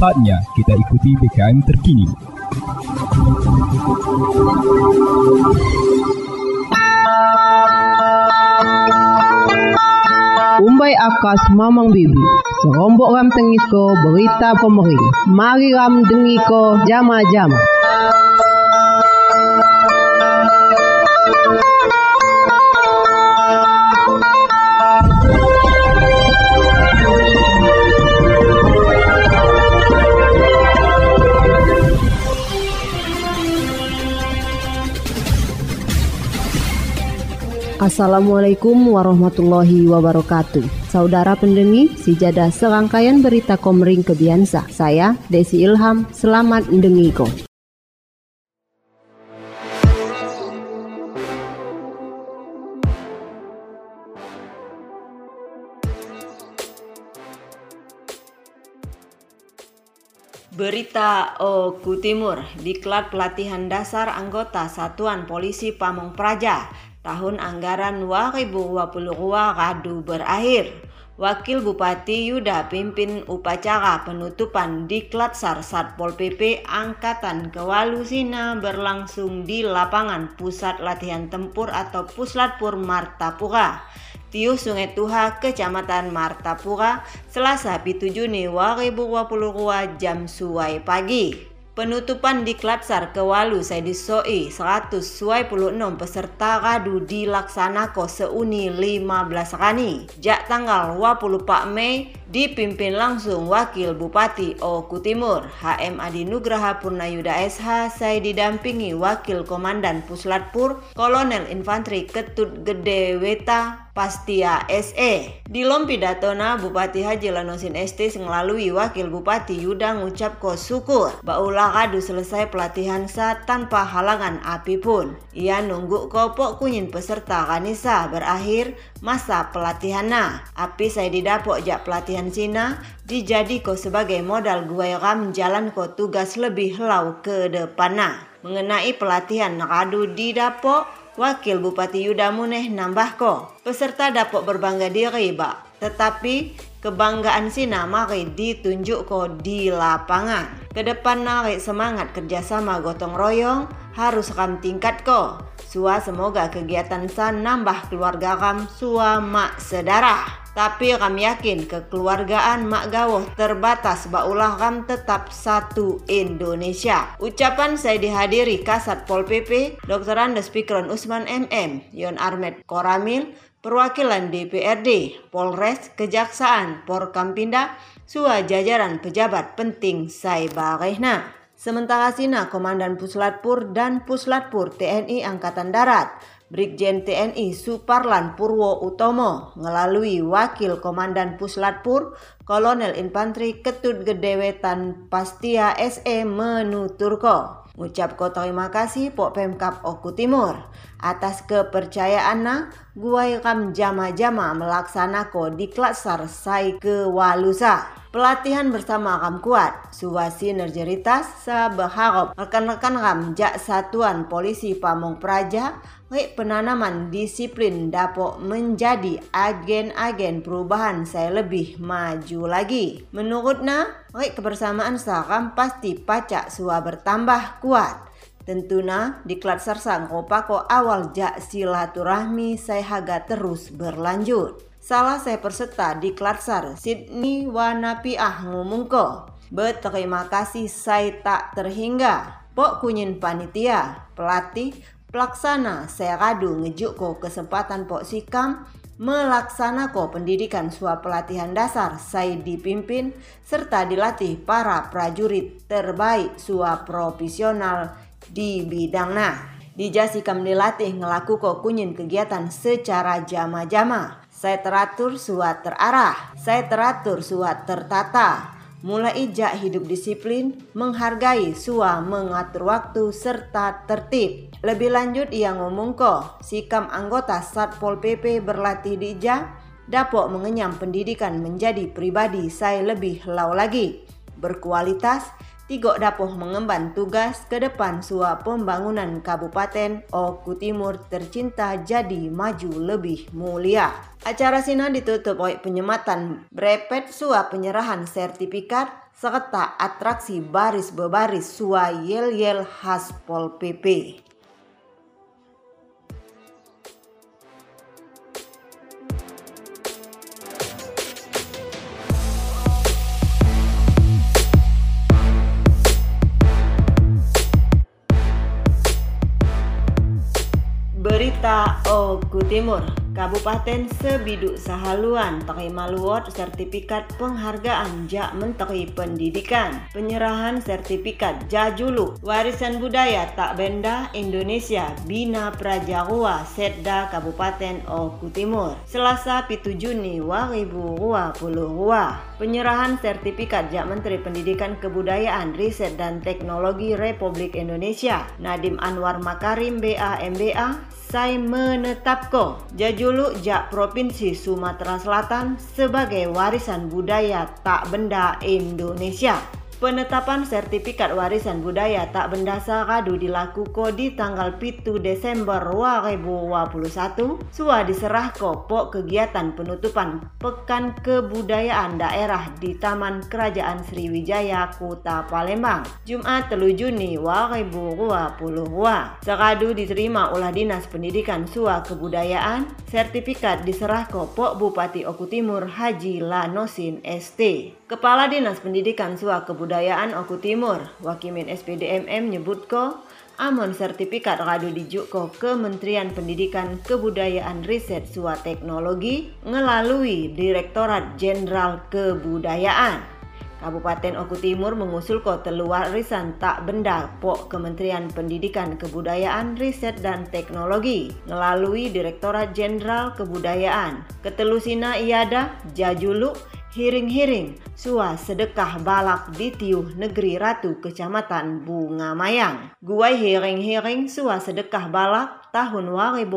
Saatnya kita ikuti BKM terkini. Umbai akas mamang bibi Serombok ram tengiko berita pemering Mari ram dengiko jama-jama Assalamualaikum warahmatullahi wabarakatuh. Saudara pendengi, sijadah serangkaian berita komering kebiasa. Saya Desi Ilham, selamat mendengiko. Berita Oku Timur, Diklat Pelatihan Dasar Anggota Satuan Polisi Pamong Praja tahun anggaran 2022 kadu berakhir. Wakil Bupati Yuda pimpin upacara penutupan Diklat Sar Satpol PP Angkatan Kewalusina berlangsung di lapangan Pusat Latihan Tempur atau Puslatpur Martapura. Tiu Sungai Tuha, Kecamatan Martapura, Selasa 7 Juni 2022 jam suai pagi. Penutupan di Klatsar Kewalu disoi 126 peserta radu dilaksanako seuni 15 kani. Jak tanggal 24 Mei dipimpin langsung Wakil Bupati Oku Timur HM Adi Nugraha Purnayuda SH saya didampingi Wakil Komandan Puslatpur Kolonel Infanteri Ketut Gede Weta Pastia SE. Di lompi datona Bupati Haji Lanosin ST melalui Wakil Bupati Yuda ngucap ko syukur baulah kadu selesai pelatihan sa tanpa halangan apa pun. Ia nunggu kopok kunyin peserta kanisa berakhir masa pelatihanna. Api saya didapok jak pelatihan Cina dijadi ko sebagai modal gue ram jalan ko tugas lebih lau ke depanna. Mengenai pelatihan kadu di dapok Wakil Bupati Yuda Muneh nambah ko, peserta dapat berbangga diri bak, tetapi kebanggaan Sina mari ditunjuk ko di lapangan. Ke depan narik semangat kerjasama gotong royong harus ram tingkat ko. Sua semoga kegiatan san nambah keluarga ram sua mak sedarah. Tapi kami yakin kekeluargaan Mak Gawoh terbatas baulah ram tetap satu Indonesia. Ucapan saya dihadiri Kasat Pol PP, Dr. Andes Pikron Usman MM, Yon Armet Koramil, perwakilan DPRD, Polres, Kejaksaan, Porkampinda, sua jajaran pejabat penting saya barehna. Sementara Sina Komandan Puslatpur dan Puslatpur TNI Angkatan Darat Brigjen TNI Suparlan Purwo Utomo melalui Wakil Komandan Puslatpur Kolonel Infanteri Ketut Gedewetan Pastia SE menuturko. Ucap ko terima kasih Pok Pemkap Oku Timur atas kepercayaan guai kam jama-jama melaksanakan di klasar sai ke Walusa. Pelatihan bersama Ram Kuat, Suwasi Nerjeritas, Sabaharop, rekan-rekan Ram Jak Satuan Polisi Pamong Praja, Rek penanaman disiplin dapat menjadi agen-agen perubahan saya lebih maju lagi. Menurutnya, rek kebersamaan Saram pasti pacak sua bertambah kuat. Tentunya diklat sarsang kopako awal jak silaturahmi saya haga terus berlanjut. Salah saya perserta di Klatsar Sydney Wanapiah ngomongko. Berterima kasih saya tak terhingga. Pok kunyin panitia, pelatih, pelaksana saya radu ngejuk ko kesempatan Pok Sikam melaksanakan pendidikan suap pelatihan dasar saya dipimpin serta dilatih para prajurit terbaik suap profesional di bidangnya. Dijasikam dilatih ngelaku ko kunyin kegiatan secara jama-jama saya teratur suat terarah, saya teratur suat tertata. Mulai ijak hidup disiplin, menghargai sua mengatur waktu serta tertib. Lebih lanjut ia ngomong ko, sikam anggota Satpol PP berlatih di ijak, dapat mengenyam pendidikan menjadi pribadi saya lebih lau lagi. Berkualitas, Tigo dapoh mengemban tugas ke depan sua pembangunan Kabupaten Oku Timur tercinta jadi maju lebih mulia. Acara Sina ditutup oleh penyematan brepet sua penyerahan sertifikat serta atraksi baris bebaris sua yel-yel khas Pol PP. Oku Timur Kabupaten Sebiduk Sahaluan terima luot sertifikat penghargaan Jak Menteri Pendidikan. Penyerahan sertifikat Jajulu Warisan Budaya Tak Benda Indonesia Bina Prajarua Setda Kabupaten Oku Timur. Selasa 7 Juni 2022. Penyerahan sertifikat Jak Menteri Pendidikan Kebudayaan Riset dan Teknologi Republik Indonesia Nadim Anwar Makarim BA MBA saya menetapkan Jajulu Jak Provinsi Sumatera Selatan sebagai warisan budaya tak benda Indonesia. Penetapan sertifikat warisan budaya tak benda saradu dilakukan di tanggal 7 Desember 2021 sua diserah pok kegiatan penutupan Pekan Kebudayaan Daerah di Taman Kerajaan Sriwijaya Kota Palembang Jumat 3 Juni 2022 Saradu diterima oleh Dinas Pendidikan Sua Kebudayaan sertifikat diserah pok Bupati Oku Timur Haji Lanosin ST Kepala Dinas Pendidikan Sua Kebudayaan Kebudayaan Oku Timur, Wakimin SPDMM nyebut ko, amon sertifikat radu dijuk ko Kementerian Pendidikan Kebudayaan Riset Sua Teknologi ngelalui Direktorat Jenderal Kebudayaan. Kabupaten Oku Timur mengusul ko teluar risan tak benda pok Kementerian Pendidikan Kebudayaan Riset dan Teknologi melalui Direktorat Jenderal Kebudayaan. Ketelusina iada jajulu Hiring-hiring, sua sedekah balak di tiuh negeri Ratu Kecamatan Bunga Mayang. Guai hiring-hiring sua sedekah balak tahun 2020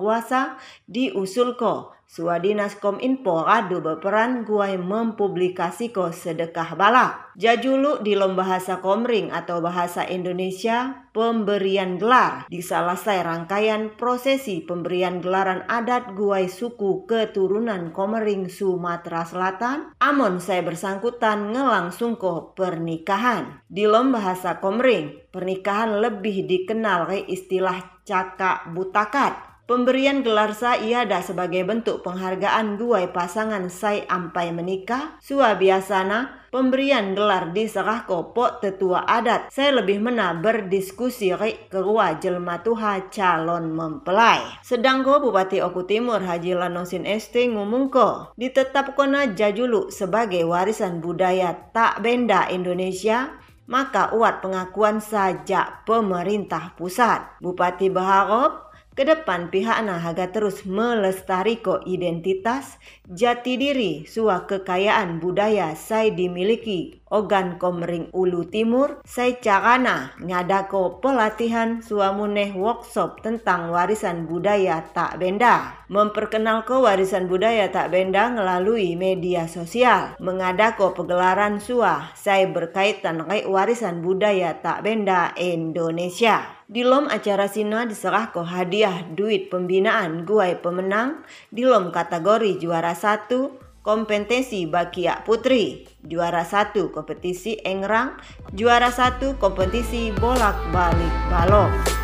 kuasa diusulko Sua Dinas Kominfo radu berperan guai mempublikasiko sedekah balak. Jajulu di bahasa Komring atau bahasa Indonesia pemberian gelar di salah rangkaian prosesi pemberian gelaran adat guai suku keturunan Komering Sumatera Selatan. Amon saya bersangkutan ngelangsung ko pernikahan. Di bahasa Komring, pernikahan lebih dikenal ke istilah cakak butakat Pemberian gelar sa iada sebagai bentuk penghargaan guai pasangan sai ampai menikah. Sua biasana pemberian gelar diserah kopok tetua adat. Saya lebih mena berdiskusi ri kerua jelma tuha calon mempelai. Sedang ko Bupati Oku Timur Haji Lanosin ST ngomong ko ditetap kona jajulu sebagai warisan budaya tak benda Indonesia maka uat pengakuan saja pemerintah pusat. Bupati berharap Ke depan pihaknya haga terus melestariko identitas, jati diri, sua kekayaan budaya saya dimiliki Ogan Komering Ulu Timur, saya carana ngadako pelatihan suamuneh workshop tentang warisan budaya tak benda. Memperkenalkan warisan budaya tak benda melalui media sosial. Mengadako pegelaran sua, saya berkaitan dengan warisan budaya tak benda Indonesia. Di lom acara Sina diserah ke hadiah duit pembinaan guai pemenang di lom kategori juara satu kompetisi Bakia Putri, juara satu kompetisi Engrang, juara satu kompetisi bolak balik balok.